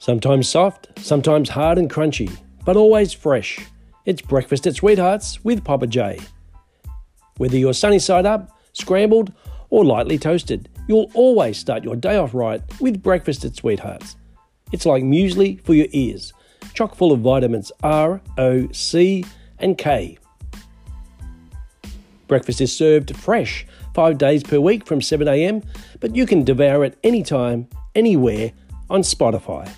Sometimes soft, sometimes hard and crunchy, but always fresh. It's breakfast at Sweethearts with Papa J. Whether you're sunny side up, scrambled, or lightly toasted, you'll always start your day off right with breakfast at Sweethearts. It's like muesli for your ears, chock full of vitamins R, O, C, and K. Breakfast is served fresh, five days per week from 7am, but you can devour it anytime, anywhere on Spotify.